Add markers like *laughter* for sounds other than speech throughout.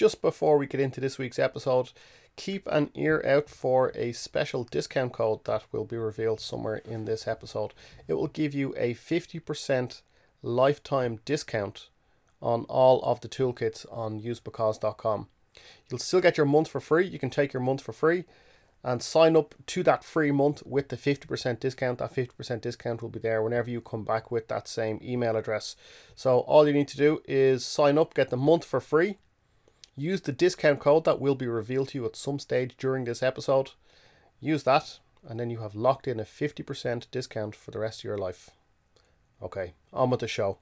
just before we get into this week's episode, keep an ear out for a special discount code that will be revealed somewhere in this episode. It will give you a 50% lifetime discount on all of the toolkits on usebecause.com. You'll still get your month for free. You can take your month for free and sign up to that free month with the 50% discount. That 50% discount will be there whenever you come back with that same email address. So all you need to do is sign up, get the month for free, use the discount code that will be revealed to you at some stage during this episode. Use that, and then you have locked in a 50% discount for the rest of your life. Okay, on with the show.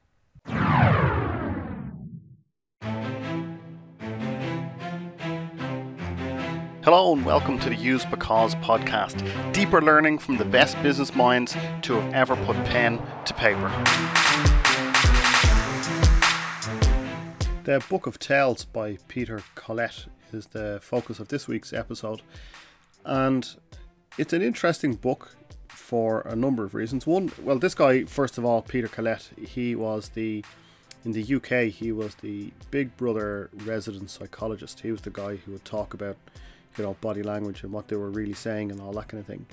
Hello and welcome to the Use Because podcast. Deeper learning from the best business minds to have ever put pen to paper. The Book of Tells by Peter Collett is the focus of this week's episode. And it's an interesting book for a number of reasons. One, well, this guy, first of all, Peter Collett, he was the in the UK, he was the Big Brother resident psychologist. He was the guy who would talk about you know, body language and what they were really saying and all that kind of thing.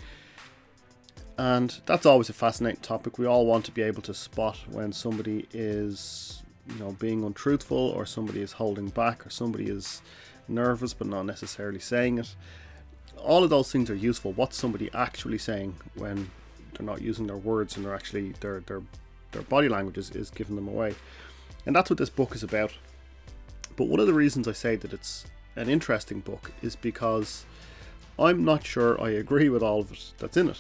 And that's always a fascinating topic. We all want to be able to spot when somebody is, you know, being untruthful or somebody is holding back or somebody is nervous but not necessarily saying it. All of those things are useful. What's somebody actually saying when they're not using their words and they're actually their their their body language is, is giving them away. And that's what this book is about. But one of the reasons I say that it's an interesting book is because I'm not sure I agree with all of it that's in it.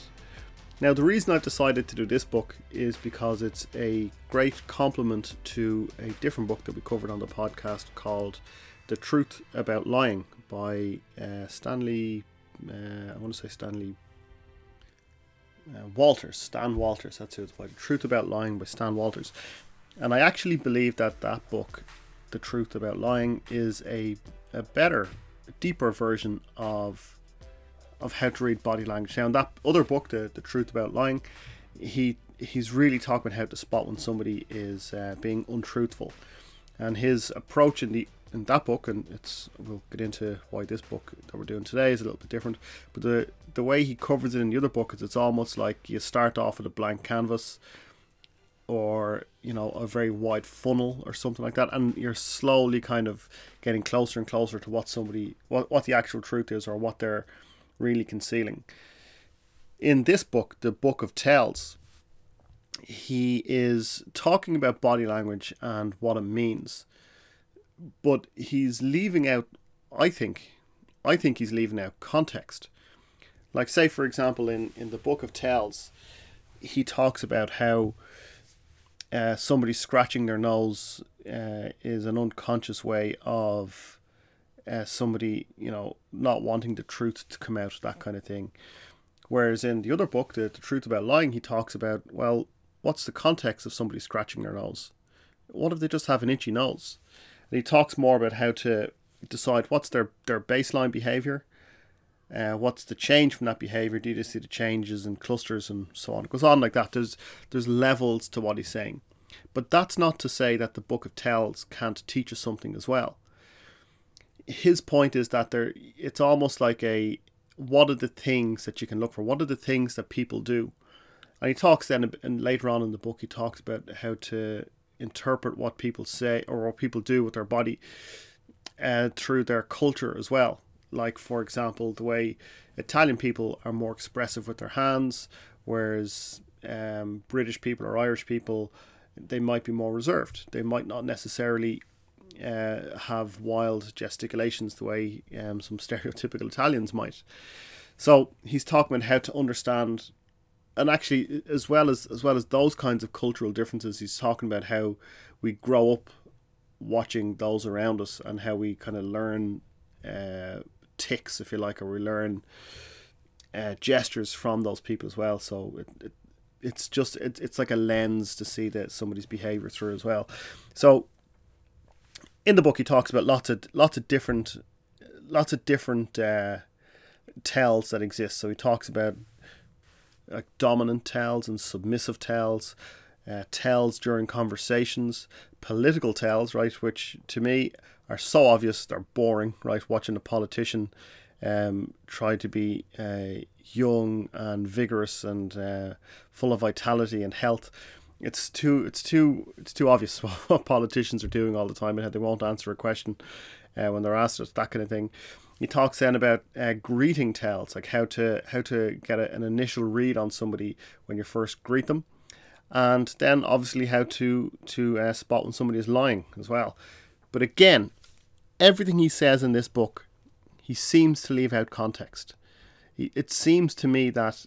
Now, the reason I've decided to do this book is because it's a great complement to a different book that we covered on the podcast called The Truth About Lying by uh, Stanley, uh, I want to say Stanley uh, Walters, Stan Walters, that's who it's by. The Truth About Lying by Stan Walters. And I actually believe that that book, The Truth About Lying, is a a better, deeper version of of how to read body language. Now, in that other book, the the truth about lying, he he's really talking about how to spot when somebody is uh, being untruthful, and his approach in the in that book, and it's we'll get into why this book that we're doing today is a little bit different. But the the way he covers it in the other book is it's almost like you start off with a blank canvas or you know a very wide funnel or something like that and you're slowly kind of getting closer and closer to what somebody what, what the actual truth is or what they're really concealing. In this book the book of tells he is talking about body language and what it means but he's leaving out i think i think he's leaving out context. Like say for example in in the book of tells he talks about how uh, somebody scratching their nose uh, is an unconscious way of uh, somebody, you know, not wanting the truth to come out, that kind of thing. Whereas in the other book, the, the Truth About Lying, he talks about, well, what's the context of somebody scratching their nose? What if they just have an itchy nose? And he talks more about how to decide what's their, their baseline behavior uh, what's the change from that behavior? Do you see the changes in clusters and so on? It goes on like that. There's there's levels to what he's saying, but that's not to say that the Book of Tells can't teach us something as well. His point is that there, it's almost like a what are the things that you can look for? What are the things that people do? And he talks then, and later on in the book, he talks about how to interpret what people say or what people do with their body uh, through their culture as well like for example the way Italian people are more expressive with their hands, whereas um, British people or Irish people they might be more reserved. They might not necessarily uh, have wild gesticulations the way um, some *laughs* stereotypical Italians might. So he's talking about how to understand, and actually, as well as as well as those kinds of cultural differences, he's talking about how we grow up watching those around us and how we kind of learn uh, ticks, if you like, or we learn uh, gestures from those people as well. So it, it it's just it, it's like a lens to see that somebody's behavior through as well. So in the book, he talks about lots of lots of different lots of different uh, tells that exist. So he talks about like dominant tells and submissive tells. uh, tells during conversations, political tells, right, which to me are so obvious, they're boring, right? Watching a politician um, try to be uh, young and vigorous and uh, full of vitality and health. It's too, it's too, it's too obvious *laughs* what politicians are doing all the time and how they won't answer a question uh, when they're asked it, that kind of thing. He talks then about uh, greeting tells, like how to how to get a, an initial read on somebody when you first greet them, and then obviously how to to uh, spot when somebody is lying as well. But again, everything he says in this book, he seems to leave out context. It seems to me that,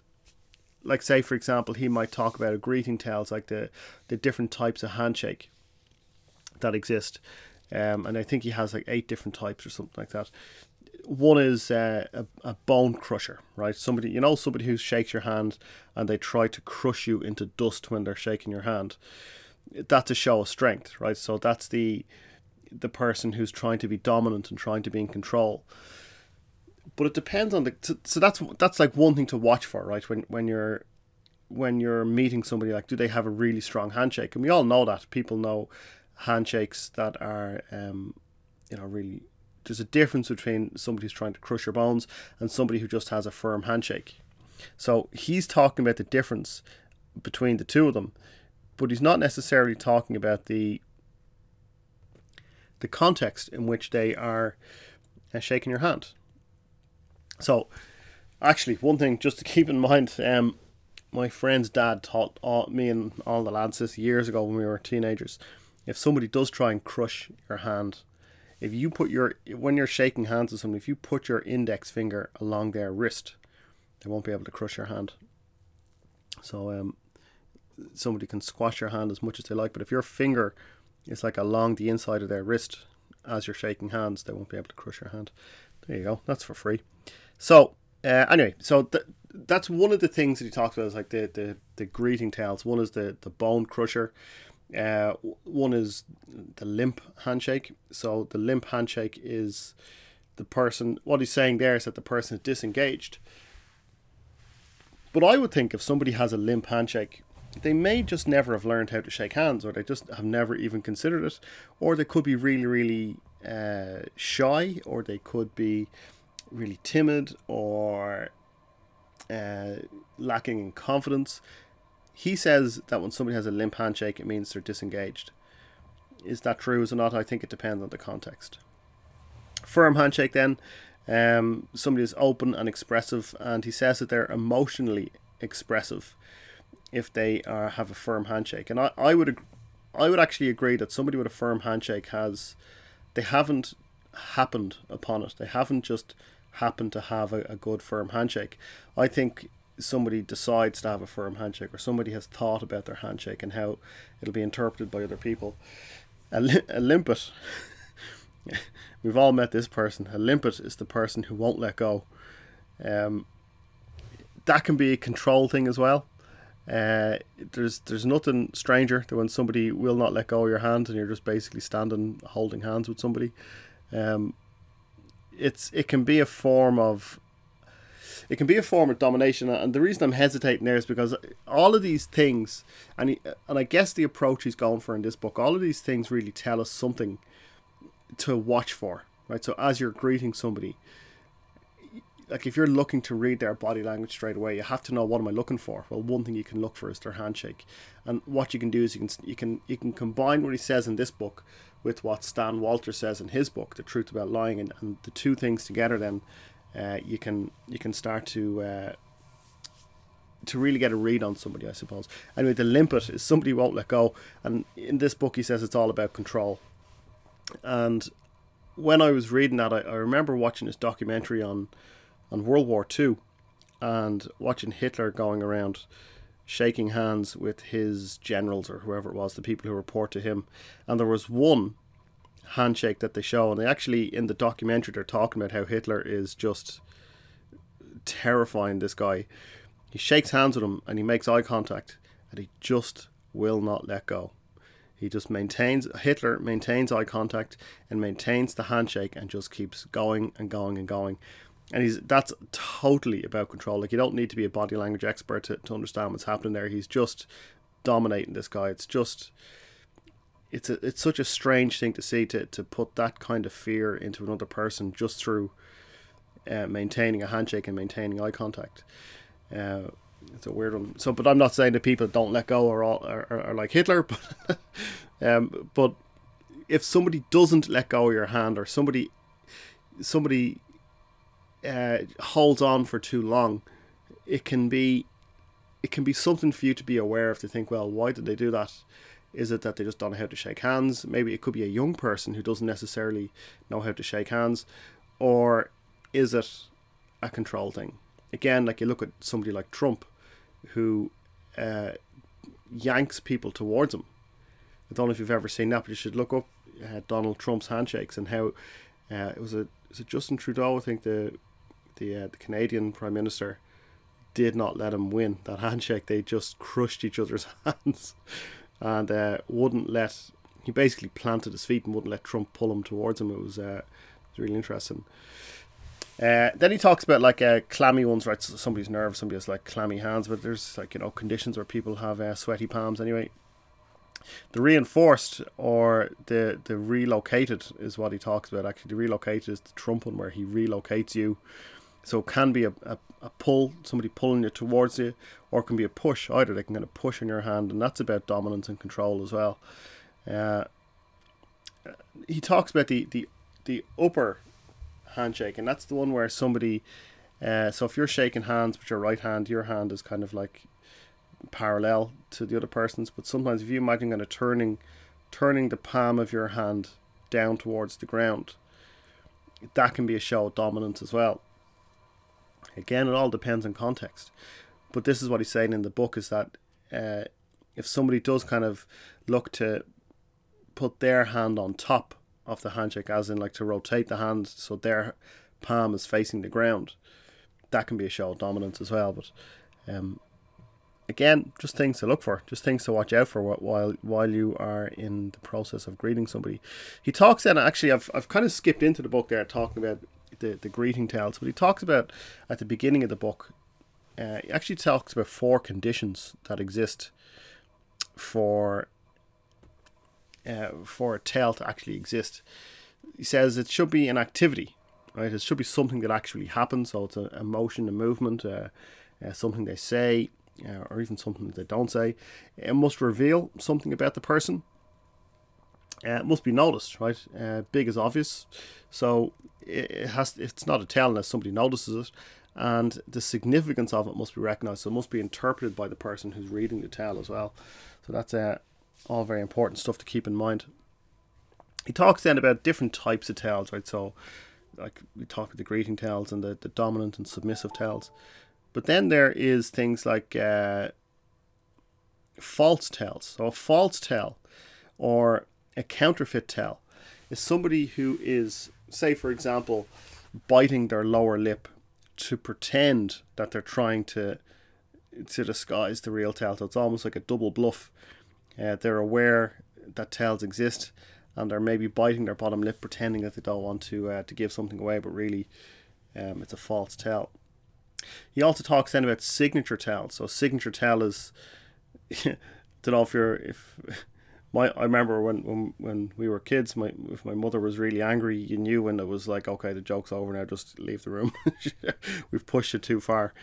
like say for example, he might talk about a greeting tells like the the different types of handshake that exist. Um, and I think he has like eight different types or something like that one is uh, a, a bone crusher, right? Somebody, you know, somebody who shakes your hand and they try to crush you into dust when they're shaking your hand. That's a show of strength, right? So that's the the person who's trying to be dominant and trying to be in control. But it depends on the so, so that's that's like one thing to watch for, right? When when you're when you're meeting somebody, like, do they have a really strong handshake? And we all know that people know handshakes that are, um, you know, really there's a difference between somebody who's trying to crush your bones and somebody who just has a firm handshake. So he's talking about the difference between the two of them, but he's not necessarily talking about the the context in which they are uh, shaking your hand. So, actually, one thing just to *laughs* keep in mind, um, my friend's dad taught all, me and all the lads this years ago when we were teenagers. If somebody does try and crush your hand, if you put your when you're shaking hands with someone, if you put your index finger along their wrist, they won't be able to crush your hand. So um, somebody can squash your hand as much as they like, but if your finger is like along the inside of their wrist as you're shaking hands, they won't be able to crush your hand. There you go. That's for free. So uh, anyway, so th- that's one of the things that he talks about is like the, the, the greeting tells. One is the, the bone crusher. Uh, one is the limp handshake. So the limp handshake is the person. What he's saying there is that the person is disengaged. But I would think if somebody has a limp handshake, they may just never have learned how to shake hands, or they just have never even considered it, or they could be really, really uh, shy, or they could be really timid, or uh, lacking in confidence. He says that when somebody has a limp handshake, it means they're disengaged. Is that true? It not? I think it depends on the context. Firm handshake, then, um, somebody is open and expressive, and he says that they're emotionally expressive if they uh, have a firm handshake. And I, I would I would actually agree that somebody with a firm handshake has they haven't happened upon it. They haven't just happened to have a, a good firm handshake. I think somebody decides to have a firm handshake or somebody has thought about their handshake and how it'll be interpreted by other people. A, li- a limpet, we've all met this person. A limpet is the person who won't let go. Um, that can be a control thing as well. Uh, there's there's nothing stranger than when somebody will not let go of your hand and you're just basically standing holding hands with somebody. Um, it's it can be a form of it can be a form of domination. And the reason I'm hesitating there is because all of these things, and he, and I guess the approach he's going for in this book, all of these things really tell us something to watch for, right? So as you're greeting somebody, like if you're looking to read their body language straight away, you have to know what am I looking for. Well, one thing you can look for is their handshake, and what you can do is you can you can you can combine what he says in this book with what Stan Walter says in his book, The Truth About Lying, and, and the two things together then uh, you can you can start to uh, to really get a read on somebody, I suppose. Anyway, the limpet is somebody won't let go, and in this book he says it's all about control. And when I was reading that, I, I remember watching this documentary on on World War Two, and watching Hitler going around shaking hands with his generals or whoever it was, the people who report to him, and there was one handshake that they show, and they actually in the documentary they're talking about how Hitler is just terrifying. This guy, he shakes hands with him and he makes eye contact, and he just will not let go. He just maintains Hitler maintains eye contact and maintains the handshake and just keeps going and going and going. And he's that's totally about control. Like you don't need to be a body language expert to, to understand what's happening there. He's just dominating this guy. It's just it's a, it's such a strange thing to see to, to put that kind of fear into another person just through uh, maintaining a handshake and maintaining eye contact. Uh, it's a weird one. So, but I'm not saying that people don't let go or all are, are, are like Hitler, *laughs* but um, but if somebody doesn't let go of your hand or somebody somebody uh, holds on for too long, it can be it can be something for you to be aware of to think, well, why did they do that? Is it that they just don't know how to shake hands? Maybe it could be a young person who doesn't necessarily know how to shake hands, or is it a control thing? Again, like you look at somebody like Trump, who uh, yanks people towards him. I don't know if you've ever seen that, but you should look up uh, Donald Trump's handshakes and how uh, it was a was it Justin Trudeau, I think the the uh, the Canadian Prime Minister did not let him win that *laughs* handshake. They just crushed each other's *laughs* hands and uh, wouldn't let. He basically planted his feet and wouldn't let Trump pull him towards him. It was, uh, it was really interesting. Uh, then he talks about like uh, clammy ones, right? So somebody's nervous, somebody has like clammy hands, but there's like you know conditions where people have uh, sweaty palms. Anyway, the reinforced or the the relocated is what he talks about. Actually, the relocated is the Trump one where he relocates you. So it can be a, a, a pull, somebody pulling you towards you, or it can be a push. Either they can kind of push in your hand, and that's about dominance and control as well. Uh, he talks about the, the the upper handshake, and that's the one where somebody. Uh, so if you're shaking hands with your right hand, your hand is kind of like parallel to the other person's. But sometimes, if you imagine kind of turning, turning the palm of your hand down towards the ground, that can be a show of dominance as well. Again, it all depends on context. But this is what he's saying in the book: is that uh, if somebody does kind of look to put their hand on top of the handshake, as in like to rotate the hand so their palm is facing the ground, that can be a show of dominance as well. But um, again, just things to look for, just things to watch out for while while you are in the process of greeting somebody. He talks then actually I've I've kind of skipped into the book there talking about the, the greeting tales, but he talks about at the beginning of the book, uh, he actually talks about four conditions that exist for uh, for a tale to actually exist. He says it should be an activity, right? It should be something that actually happens. So it's a, a motion, a movement, uh, uh, something they say, uh, or even something that they don't say. It must reveal something about the person. Uh, it must be noticed, right? Uh, big is obvious, so it, has. It's not a tale unless somebody notices it, and the significance of it must be recognised. So it must be interpreted by the person who's reading the tale as well. So that's uh, all very important stuff to keep in mind. He talks then about different types of tales, right? So, like we talked about the greeting tales and the, the dominant and submissive tales. But then there is things like uh, false tells. So a false tell or a counterfeit tell is somebody who is, say, for example, biting their lower lip to pretend that they're trying to to disguise the real tell. So it's almost like a double bluff. Uh, they're aware that tells exist, and they're maybe biting their bottom lip, pretending that they don't want to uh, to give something away, but really, um, it's a false tell. He also talks then about signature tell. So signature tell is, *laughs* don't know if you're if my I remember when when when we were kids, my if my mother was really angry, you knew when it was like, okay, the joke's over now, just leave the room. *laughs* We've pushed it too far.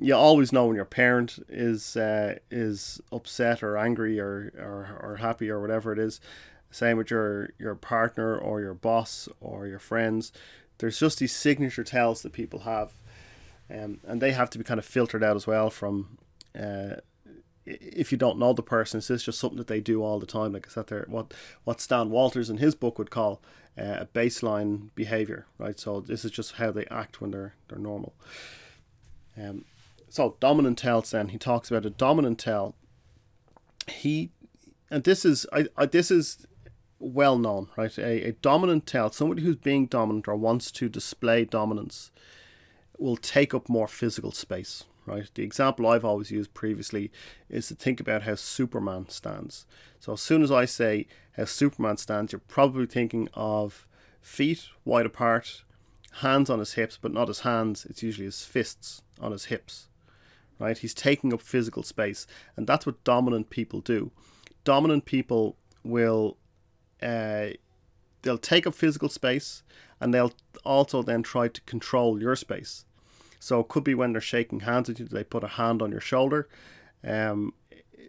You always know when your parent is uh, is upset or angry or, or or happy or whatever it is. Same with your your partner or your boss or your friends. There's just these signature tells that people have um, and they have to be kind of filtered out as well from uh, if you don't know the person. It's just something that they do all the time. Like I said, there, what what Stan Walters in his book would call uh, a baseline behavior, right? So this is just how they act when they're they're normal. Um, so dominant tells then he talks about a dominant tell. He and this is I, I this is well known, right? A, a dominant tell, somebody who's being dominant or wants to display dominance will take up more physical space, right? The example I've always used previously is to think about how Superman stands. So as soon as I say how Superman stands, you're probably thinking of feet wide apart, hands on his hips, but not his hands, it's usually his fists on his hips, right? He's taking up physical space, and that's what dominant people do. Dominant people will uh, they'll take up physical space, and they'll also then try to control your space. So it could be when they're shaking hands with you, they put a hand on your shoulder. Um,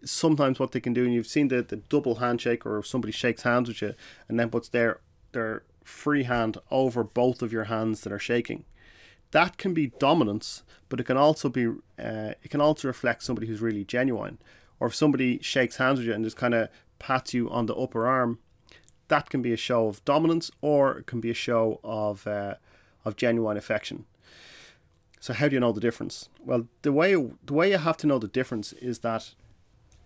sometimes what they can do, and you've seen the, the double handshake, or if somebody shakes hands with you and then puts their their free hand over both of your hands that are shaking. That can be dominance, but it can also be uh, it can also reflect somebody who's really genuine. Or if somebody shakes hands with you and just kind of pats you on the upper arm, that can be a show of dominance, or it can be a show of uh, of genuine affection. So how do you know the difference? Well, the way the way you have to know the difference is that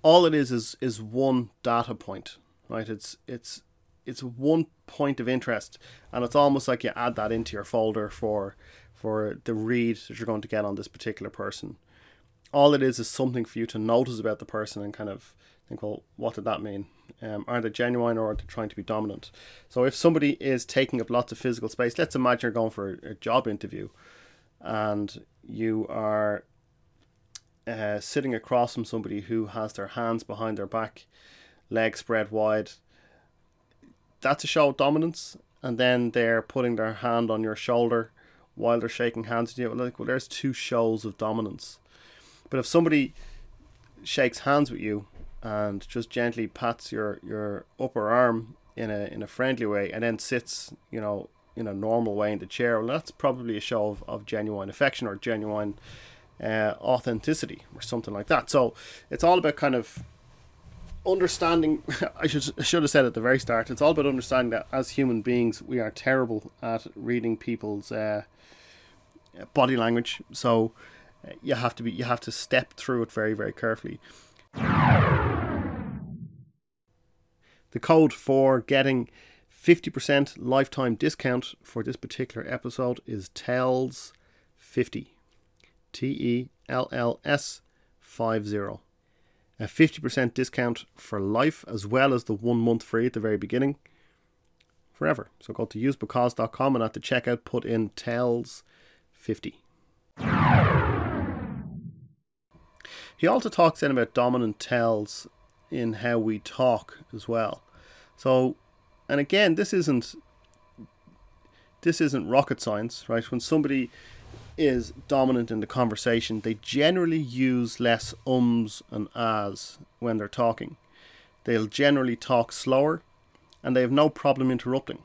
all it is is is one data point, right? It's it's it's one point of interest, and it's almost like you add that into your folder for for the read that you're going to get on this particular person. All it is is something for you to notice about the person and kind of think, well, what did that mean? Um, are they genuine or are they trying to be dominant? So if somebody is taking up lots of physical space, let's imagine you're going for a job interview and you are uh, sitting across from somebody who has their hands behind their back, legs spread wide, that's a show of dominance. And then they're putting their hand on your shoulder while they're shaking hands with you. Like, well, there's two shows of dominance. But if somebody shakes hands with you and just gently pats your, your upper arm in a in a friendly way and then sits, you know, in a normal way in the chair, well, that's probably a show of, of genuine affection or genuine uh, authenticity or something like that. So it's all about kind of understanding. *laughs* I should should have said at the very start. It's all about understanding that as human beings, we are terrible at reading people's uh, body language. So uh, you have to be you have to step through it very very carefully. The code for getting 50% lifetime discount for this particular episode is TELLS50. T E L L S 50. A 50% discount for life as well as the one month free at the very beginning. Forever. So go to usebecause.com and at the checkout put in TELLS50. He also talks then about dominant tells in how we talk as well. So and again, this isn't this isn't rocket science, right? When somebody is dominant in the conversation, they generally use less ums and ahs when they're talking. They'll generally talk slower and they have no problem interrupting.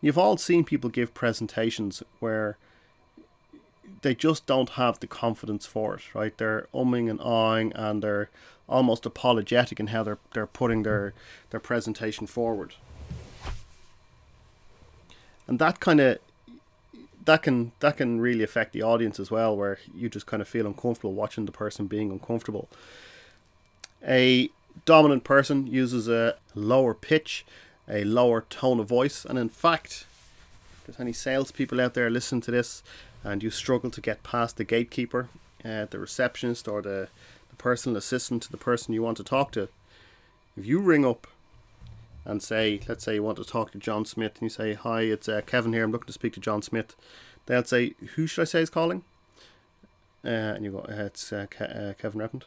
You've all seen people give presentations where they just don't have the confidence for it, right? They're umming and ahhing and they're almost apologetic in how they're they're putting their their presentation forward and that kind of that can that can really affect the audience as well where you just kind of feel uncomfortable watching the person being uncomfortable. A dominant person uses a lower pitch a lower tone of voice and in fact if there's any salespeople out there listening to this and you struggle to get past the gatekeeper uh, the receptionist or the, the personal assistant to the person you want to talk to if you ring up and say, let's say you want to talk to John Smith, and you say, "Hi, it's uh, Kevin here. I'm looking to speak to John Smith." They'll say, "Who should I say is calling?" Uh, and you go, uh, "It's uh, Ke- uh, Kevin Redmond."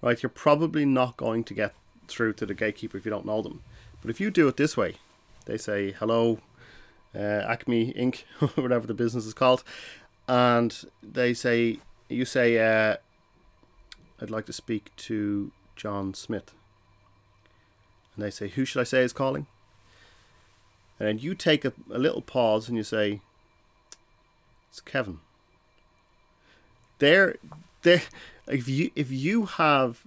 Right, you're probably not going to get through to the gatekeeper if you don't know them. But if you do it this way, they say, "Hello, uh, Acme Inc., *laughs* whatever the business is called," and they say, "You say, I'd like to speak to John Smith." And they say, Who should I say is calling? And then you take a, a little pause and you say, It's Kevin. There, there. If you if you have,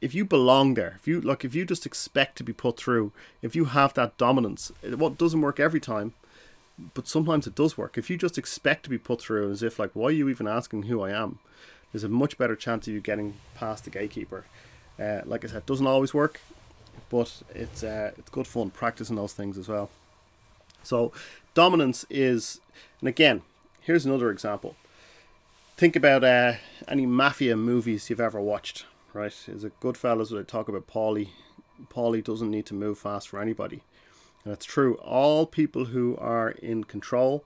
if you belong there, if you like, if you just expect to be put through, if you have that dominance, what doesn't work every time, but sometimes it does work. If you just expect to be put through, as if like, why are you even asking who I am? There's a much better chance of you getting past the gatekeeper. Uh, like I said, doesn't always work but it's uh, it's good fun practicing those things as well. So dominance is, and again, here's another example. Think about uh, any mafia movies you've ever watched. Right? Is it Goodfellas where they talk about Paulie? Paulie doesn't need to move fast for anybody, and it's true. All people who are in control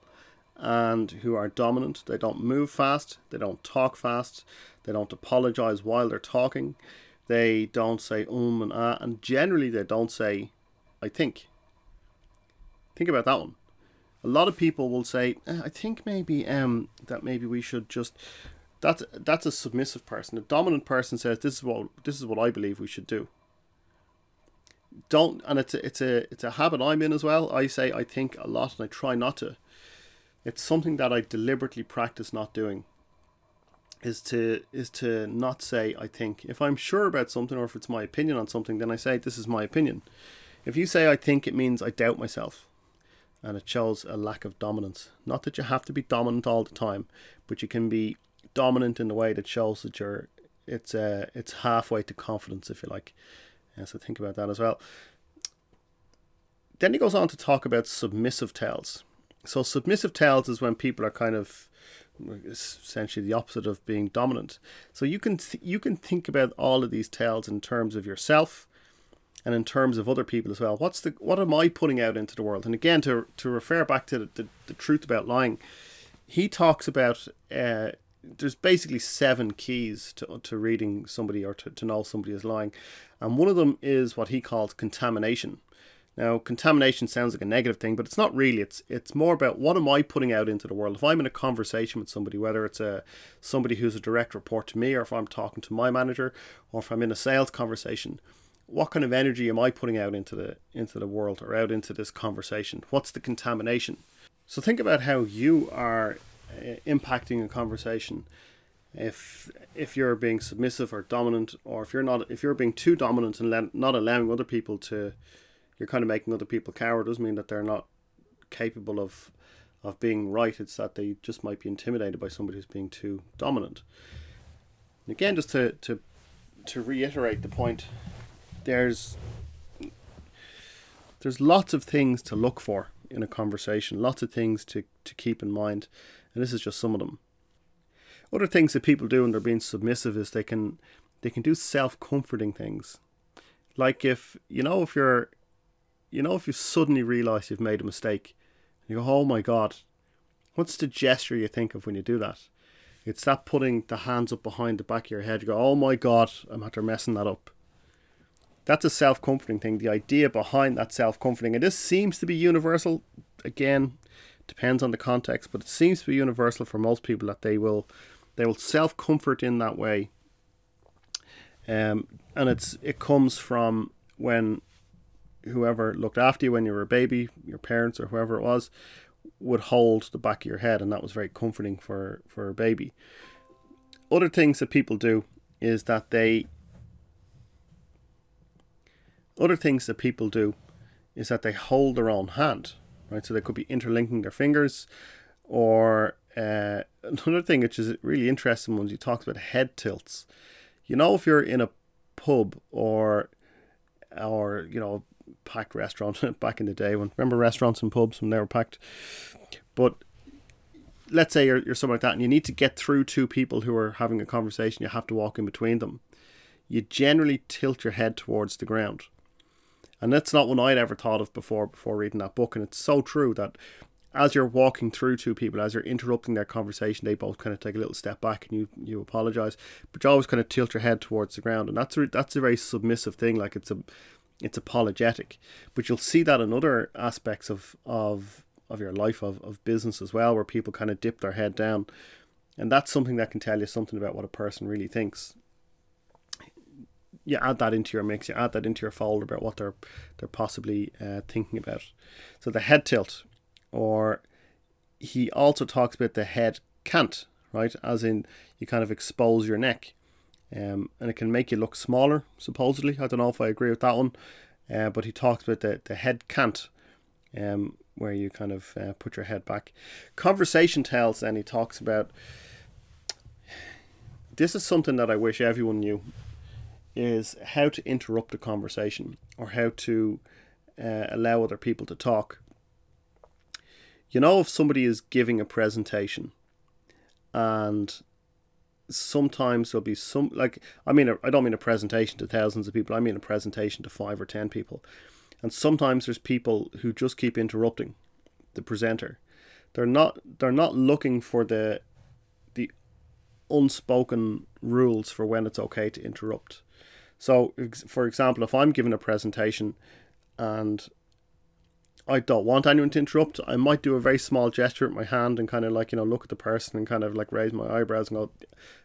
and who are dominant, they don't move fast, they don't talk fast, They don't apologize while they're talking. They don't say um and ah, and generally they don't say, I think. Think about that one. A lot of people will say, eh, I think maybe um that maybe we should just that's that's a submissive person. A dominant person says this is what this is what I believe we should do. Don't and it's a, it's a it's a habit I'm in as well. I say I think a lot and I try not to. It's something that I deliberately practice not doing. Is to is to not say I think. If I'm sure about something or if it's my opinion on something, then I say this is my opinion. If you say I think, it means I doubt myself and it shows a lack of dominance. Not that you have to be dominant all the time, but you can be dominant in the way that shows that you're it's uh it's halfway to confidence if you like. Yeah, so think about that as well. Then he goes on to talk about submissive tells. So submissive tells is when people are kind of essentially the opposite of being dominant. So you can th- you can think about all of these tells in terms of yourself and in terms of other people as well. What's the what am I putting out into the world? And again, to to refer back to the, the, the truth about lying, he talks about uh, there's basically seven keys to to reading somebody or to, to know somebody is lying, and one of them is what he calls contamination. Now, contamination sounds like a negative thing, but it's not really. It's it's more about what am I putting out into the world. If I'm in a conversation with somebody, whether it's a somebody who's a direct report to me, or if I'm talking to my manager, or if I'm in a sales conversation, what kind of energy am I putting out into the into the world or out into this conversation? What's the contamination? So think about how you are uh, impacting a conversation. If if you're being submissive or dominant, or if you're not, if you're being too dominant and not allowing other people to, you're kind of making other people coward. Doesn't mean that they're not capable of of being right. It's that they just might be intimidated by somebody who's being too dominant. again, just to to to reiterate the point there's there's lots of things to look for in a conversation, lots of things to, to keep in mind, and this is just some of them. Other things that people do when they're being submissive is they can they can do self comforting things. Like if you know if you're you know if you suddenly realise you've made a mistake, you go, Oh my god, what's the gesture you think of when you do that? It's that putting the hands up behind the back of your head. You go, Oh my god, I'm after messing that up that's a self comforting thing. The idea behind that self comforting, and this seems to be universal. Again, depends on the context, but it seems to be universal for most people that they will they will self comfort in that way. Um, and it's it comes from when whoever looked after you when you were a baby, your parents or whoever it was, would hold the back of your head, and that was very comforting for for a baby. Other things that people do is that they other things that people do is that they hold their own hand, right? So they could be interlinking their fingers, or uh, *laughs* another thing which is really interesting when you talk about head tilts. You know, if you're in a pub or or you know packed restaurant *laughs* back in the day when remember restaurants and pubs when they were packed, but let's say you're, you're something like that and you need to get through two people who are having a conversation you have to walk in between them. You generally tilt your head towards the ground. And that's not one I'd ever thought of before before reading that book. And it's so true that as you're walking through two people, as you're interrupting their conversation, they both kind of take a little step back and you you apologize, but you always kind of tilt your head towards the ground, and that's a, that's a very submissive thing. Like it's a it's apologetic, but you'll see that in other aspects of of of your life of, of business as well, where people kind of dip their head down, and that's something that can tell you something about what a person really thinks you add that into your mix, you add that into your folder about what they're they're possibly uh, thinking about. So the head tilt, or he also talks about the head cant, right? As in you kind of expose your neck, um, and it can make you look smaller. Supposedly, I don't know if I agree with that one, uh, but he talks about the the head cant, um, where you kind of uh, put your head back. Conversation tells, and he talks about. This is something that I wish everyone knew is how to interrupt a conversation or how to uh, allow other people to talk. You know, if somebody is giving a presentation and sometimes there'll be some, like, I mean, I don't mean a presentation to thousands of people, I mean a presentation to five or ten people. And sometimes there's people who just keep interrupting the presenter. They're not they're not looking for the the unspoken rules for when it's okay to interrupt. So, for example, if I'm giving a presentation and I don't want anyone to interrupt, I might do a very small gesture with my hand and kind of like, you know, look at the person and kind of like raise my eyebrows and go,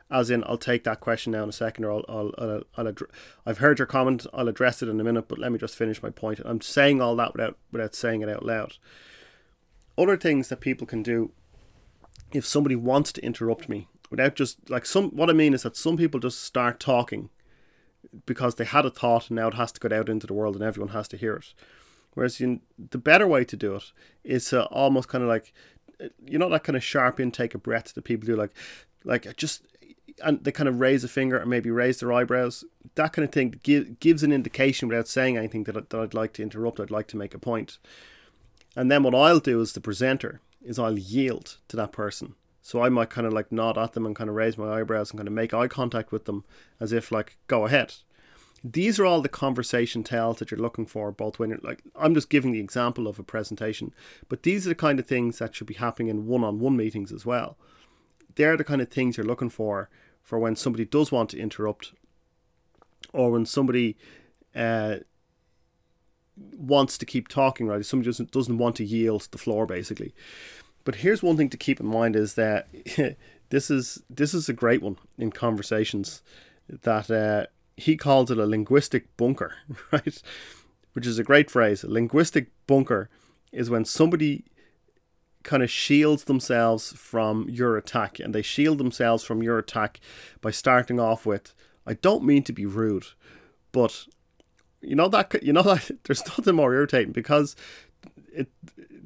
as in, I'll take that question now in a second or I'll, I'll, I'll, I'll I've heard your comment, I'll address it in a minute, but let me just finish my point. I'm saying all that without, without saying it out loud. Other things that people can do if somebody wants to interrupt me without just like some, what I mean is that some people just start talking because they had a thought and now it has to go out into the world and everyone has to hear it. Whereas you, the better way to do it is to almost kind of like, you know, that kind of sharp intake of breath that people do, like, like just, and they kind of raise a finger and maybe raise their eyebrows. That kind of thing give, gives an indication without saying anything that, that I'd like to interrupt. I'd like to make a point. And then what I'll do as the presenter is I'll yield to that person. So I might kind of like nod at them and kind of raise my eyebrows and kind of make eye contact with them as if like, go ahead these are all the conversation tells that you're looking for both when you're like i'm just giving the example of a presentation but these are the kind of things that should be happening in one-on-one meetings as well. They're the kind of things you're looking for for when somebody does want to interrupt or when somebody uh, wants to keep talking right? Somebody doesn't doesn't want to yield the floor basically. But here's one thing to keep in mind is that *laughs* this is this is a great one in conversations that uh, he calls it a linguistic bunker, *laughs* right? Which is a great phrase. A linguistic bunker is when somebody kind of shields themselves from your attack and they shield themselves from your attack by starting off with I don't mean to be rude, but you know that you know *laughs* that there's nothing more irritating because it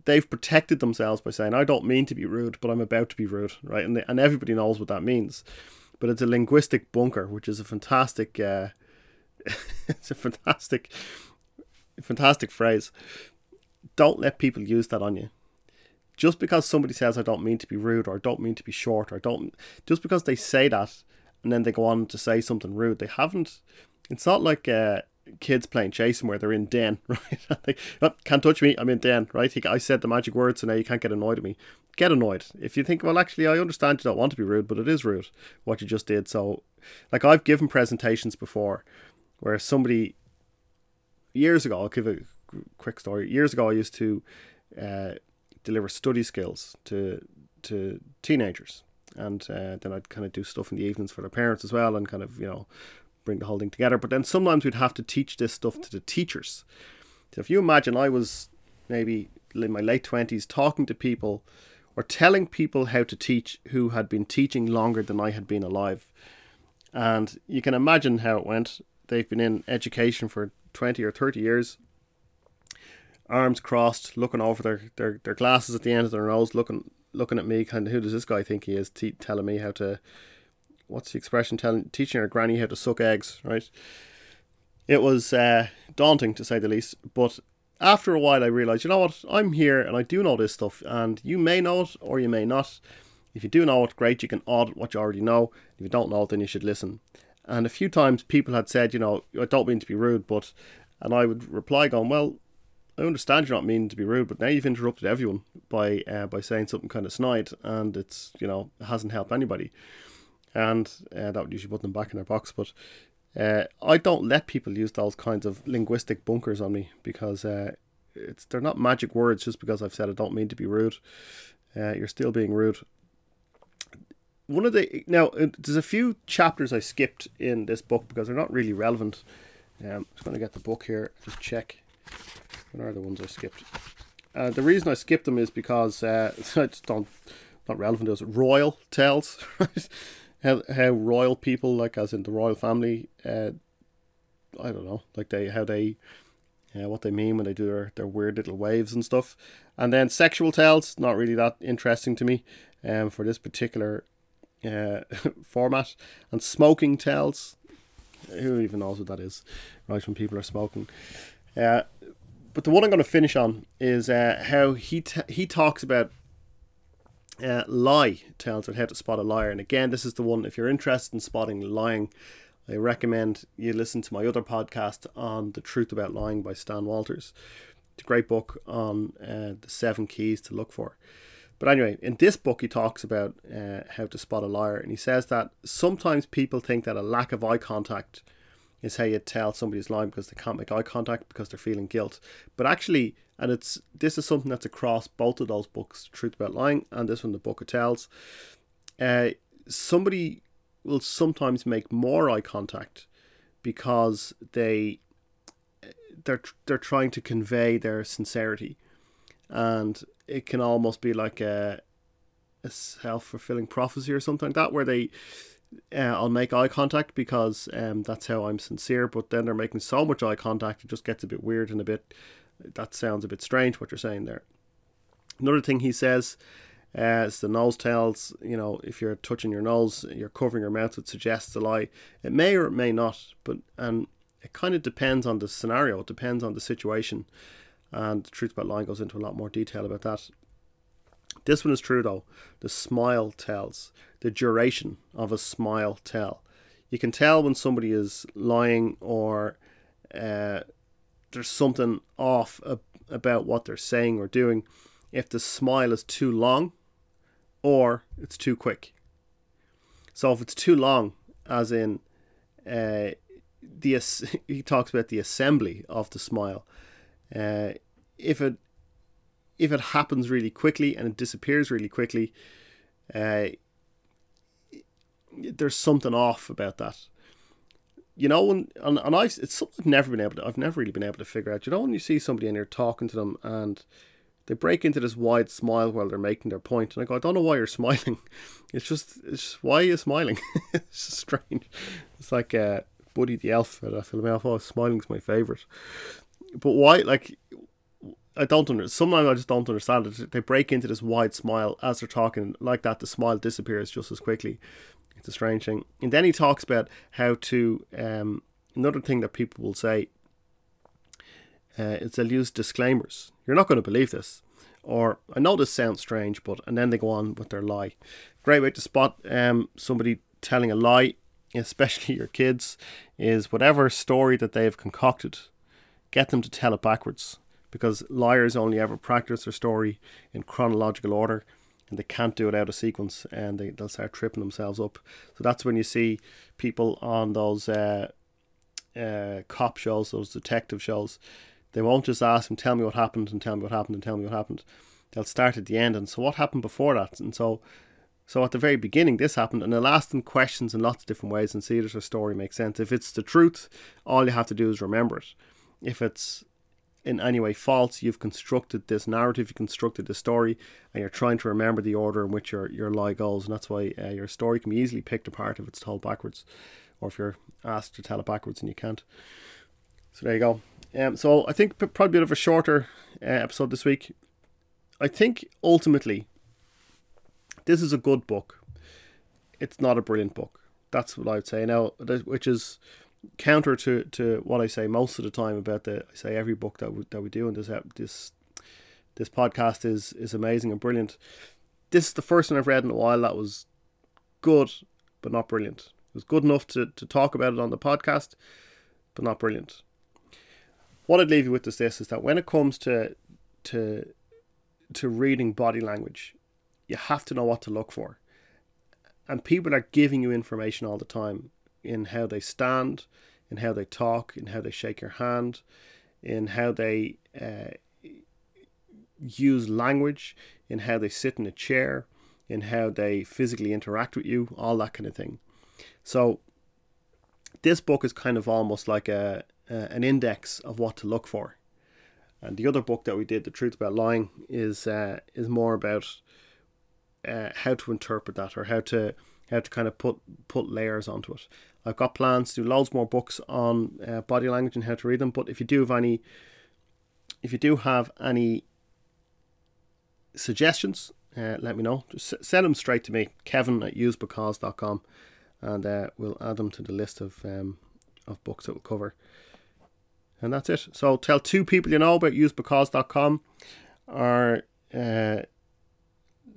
they've protected themselves by saying I don't mean to be rude, but I'm about to be rude, right? And they, and everybody knows what that means but it's a linguistic bunker, which is a fantastic, uh, *laughs* it's a fantastic, fantastic phrase. Don't let people use that on you. Just because somebody says I don't mean to be rude or I don't mean to be short or I don't, just because they say that and then they go on to say something rude, they haven't. It's not like uh, kids playing chasing where they're in den, *laughs* right? they oh, can't touch me, I'm in den, right? I said the magic word, so now you can't get annoyed at me. Get annoyed. If you think, well, actually, I understand you don't want to be rude, but it is rude what you just did. So, like, I've given presentations before where somebody, years ago, I'll give a quick story. Years ago, I used to uh, deliver study skills to to teenagers. And uh, then I'd kind of do stuff in the evenings for their parents as well, and kind of you know bring the whole thing together. But then sometimes we'd have to teach this stuff to the teachers. So if you imagine I was maybe in my late 20s talking to people or telling people how to teach who had been teaching longer than I had been alive. And you can imagine how it went. They've been in education for 20 or 30 years, arms crossed, looking over their, their, their glasses at the end of their nose, looking looking at me, kind of, who does this guy think he is, telling me how to what's the expression? Telling teaching her granny how to suck eggs, right? It was uh, daunting to say the least, but after a while, I realized, you know what? I'm here and I do know this stuff, and you may know it or you may not. If you do know it, great, you can audit what you already know. If you don't know it, then you should listen. And a few times people had said, you know, I don't mean to be rude, but, and I would reply, going, well, I understand you're not meaning to be rude, but now you've interrupted everyone by uh, by saying something kind of snide, and it's you know it hasn't helped anybody and uh, that would usually put them back in their box. But uh, I don't let people use those kinds of linguistic bunkers on me because uh, it's they're not magic words. Just because I've said I don't mean to be rude, uh, you're still being rude. One of the now uh, there's a few chapters I skipped in this book because they're not really relevant. Um, I'm just going to get the book here. Just check. What are the ones I skipped? Uh, the reason I skipped them is because uh, *laughs* I just don't not relevant. It was royal tales. *laughs* Right? How how royal people like as in the royal family uh, I don't know like they how they uh, what they mean when they do their, their weird little waves and stuff. And then sexual tales not really that interesting to me um, for this particular uh, *laughs* format. And smoking tales who even knows what that is right when people are smoking. Uh, but the one I'm going to finish on is uh, how he t- he talks about uh, lie tells on how to spot a liar. And again, this is the one, if you're interested in spotting lying, I recommend you listen to my other podcast on The Truth About Lying by Stan Walters. It's a great book on uh, the seven keys to look for. But anyway, in this book, he talks about uh, how to spot a liar, and he says that sometimes people think that a lack of eye contact is how you tell somebody's lying because they can't make eye contact because they're feeling guilt. But actually, and it's this is something that's across both of those books, Truth About Lying and this one, The Book of Tells. Uh, somebody will sometimes make more eye contact because they they're they're trying to convey their sincerity, and it can almost be like a a self fulfilling prophecy or something like that, where they uh, I'll make eye contact because um, that's how I'm sincere. But then they're making so much eye contact, it just gets a bit weird and a bit. That sounds a bit strange what you're saying there. Another thing he says uh, is the nose tells. You know, if you're touching your nose, you're covering your mouth. It suggests a lie. It may or it may not, but and it kind of depends on the scenario. It depends on the situation. And the truth about lying goes into a lot more detail about that. This one is true though. The smile tells. The duration of a smile tell. You can tell when somebody is lying or uh, there's something off about what they're saying or doing if the smile is too long or it's too quick. So if it's too long, as in uh, the *laughs* he talks about the assembly of the smile. Uh, if it if it happens really quickly and it disappears really quickly, uh, there's something off about that. You know, when and, and I've it's something I've never been able to I've never really been able to figure out. You know, when you see somebody and you're talking to them and they break into this wide smile while they're making their point, and I go, I don't know why you're *laughs* smiling. It's just, it's just, why are you smiling? *laughs* it's just strange. It's like uh, Buddy the Elf at film. Oh, smiling's my favorite. But why? Like, I don't understand. Sometimes I just don't understand it. They break into this wide smile as they're talking, like that. The smile disappears just as quickly. It's a strange thing. And then he talks about how to. Um, another thing that people will say uh, is they'll use disclaimers. You're not going to believe this, or I know this sounds strange, but and then they go on with their lie. Great way to spot um, somebody telling a lie, especially your kids, is whatever story that they have concocted, get them to tell it backwards because liars only ever practice their story in chronological order and they can't do it out of sequence and they, they'll start tripping themselves up. So that's when you see people on those uh, uh, cop shows, those detective shows, they won't just ask them, tell me what happened and tell me what happened and tell me what happened. They'll start at the end and so what happened before that? And so so at the very beginning this happened and they'll ask them questions in lots of different ways and see if their story makes sense. If it's the truth, all you have to do is remember it. If it's in any way false. You've constructed this narrative, you constructed the story, and you're trying to remember the order in which your, your lie goes. And that's why uh, your story can be easily picked apart if it's told backwards, or if you're asked to tell it backwards and you can't. So there you go. Um, so I think probably a bit of a shorter uh, episode this week. I think ultimately, this is a good book. It's not a brilliant book. That's what I would say now, which is counter to, to what I say most of the time about the I say every book that we, that we do in this this this podcast is is amazing and brilliant. This is the first one I've read in a while that was good but not brilliant. It was good enough to, to talk about it on the podcast, but not brilliant. What I'd leave you with is this is that when it comes to to to reading body language, you have to know what to look for. And people are giving you information all the time in how they stand, in how they talk, in how they shake your hand, in how they uh, use language, in how they sit in a chair, in how they physically interact with you, all that kind of thing. So, this book is kind of almost like a, a an index of what to look for. And the other book that we did, The Truth About Lying, is uh, is more about uh, how to interpret that or how to how to kind of put put layers onto it. I've got plans to do loads more books on uh, body language and how to read them. But if you do have any, if you do have any suggestions, uh, let me know. Just send them straight to me, Kevin at usebecause.com, and uh, we'll add them to the list of um, of books that we'll cover. And that's it. So tell two people you know about usebecause.com. Our uh,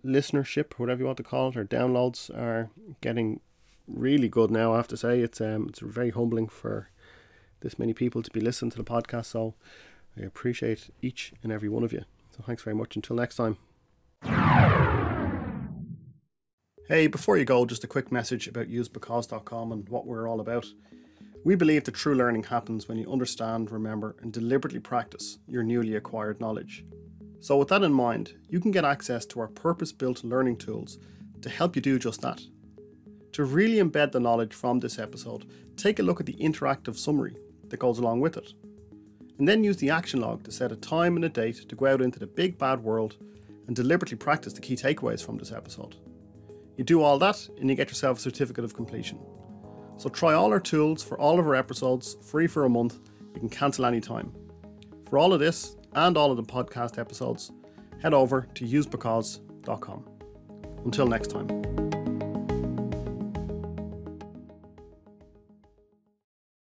listenership, or whatever you want to call it, or downloads are getting really good now. I have to say it's um it's very humbling for this many people to be listening to the podcast. So I appreciate each and every one of you. So thanks very much. Until next time. Hey, before you go, just a quick message about usebecause.com and what we're all about. We believe that true learning happens when you understand, remember, and deliberately practice your newly acquired knowledge. So, with that in mind, you can get access to our purpose built learning tools to help you do just that. To really embed the knowledge from this episode, take a look at the interactive summary that goes along with it. And then use the action log to set a time and a date to go out into the big bad world and deliberately practice the key takeaways from this episode. You do all that and you get yourself a certificate of completion. So try all our tools for all of our episodes free for a month. You can cancel anytime. For all of this and all of the podcast episodes, head over to usebecause.com. Until next time.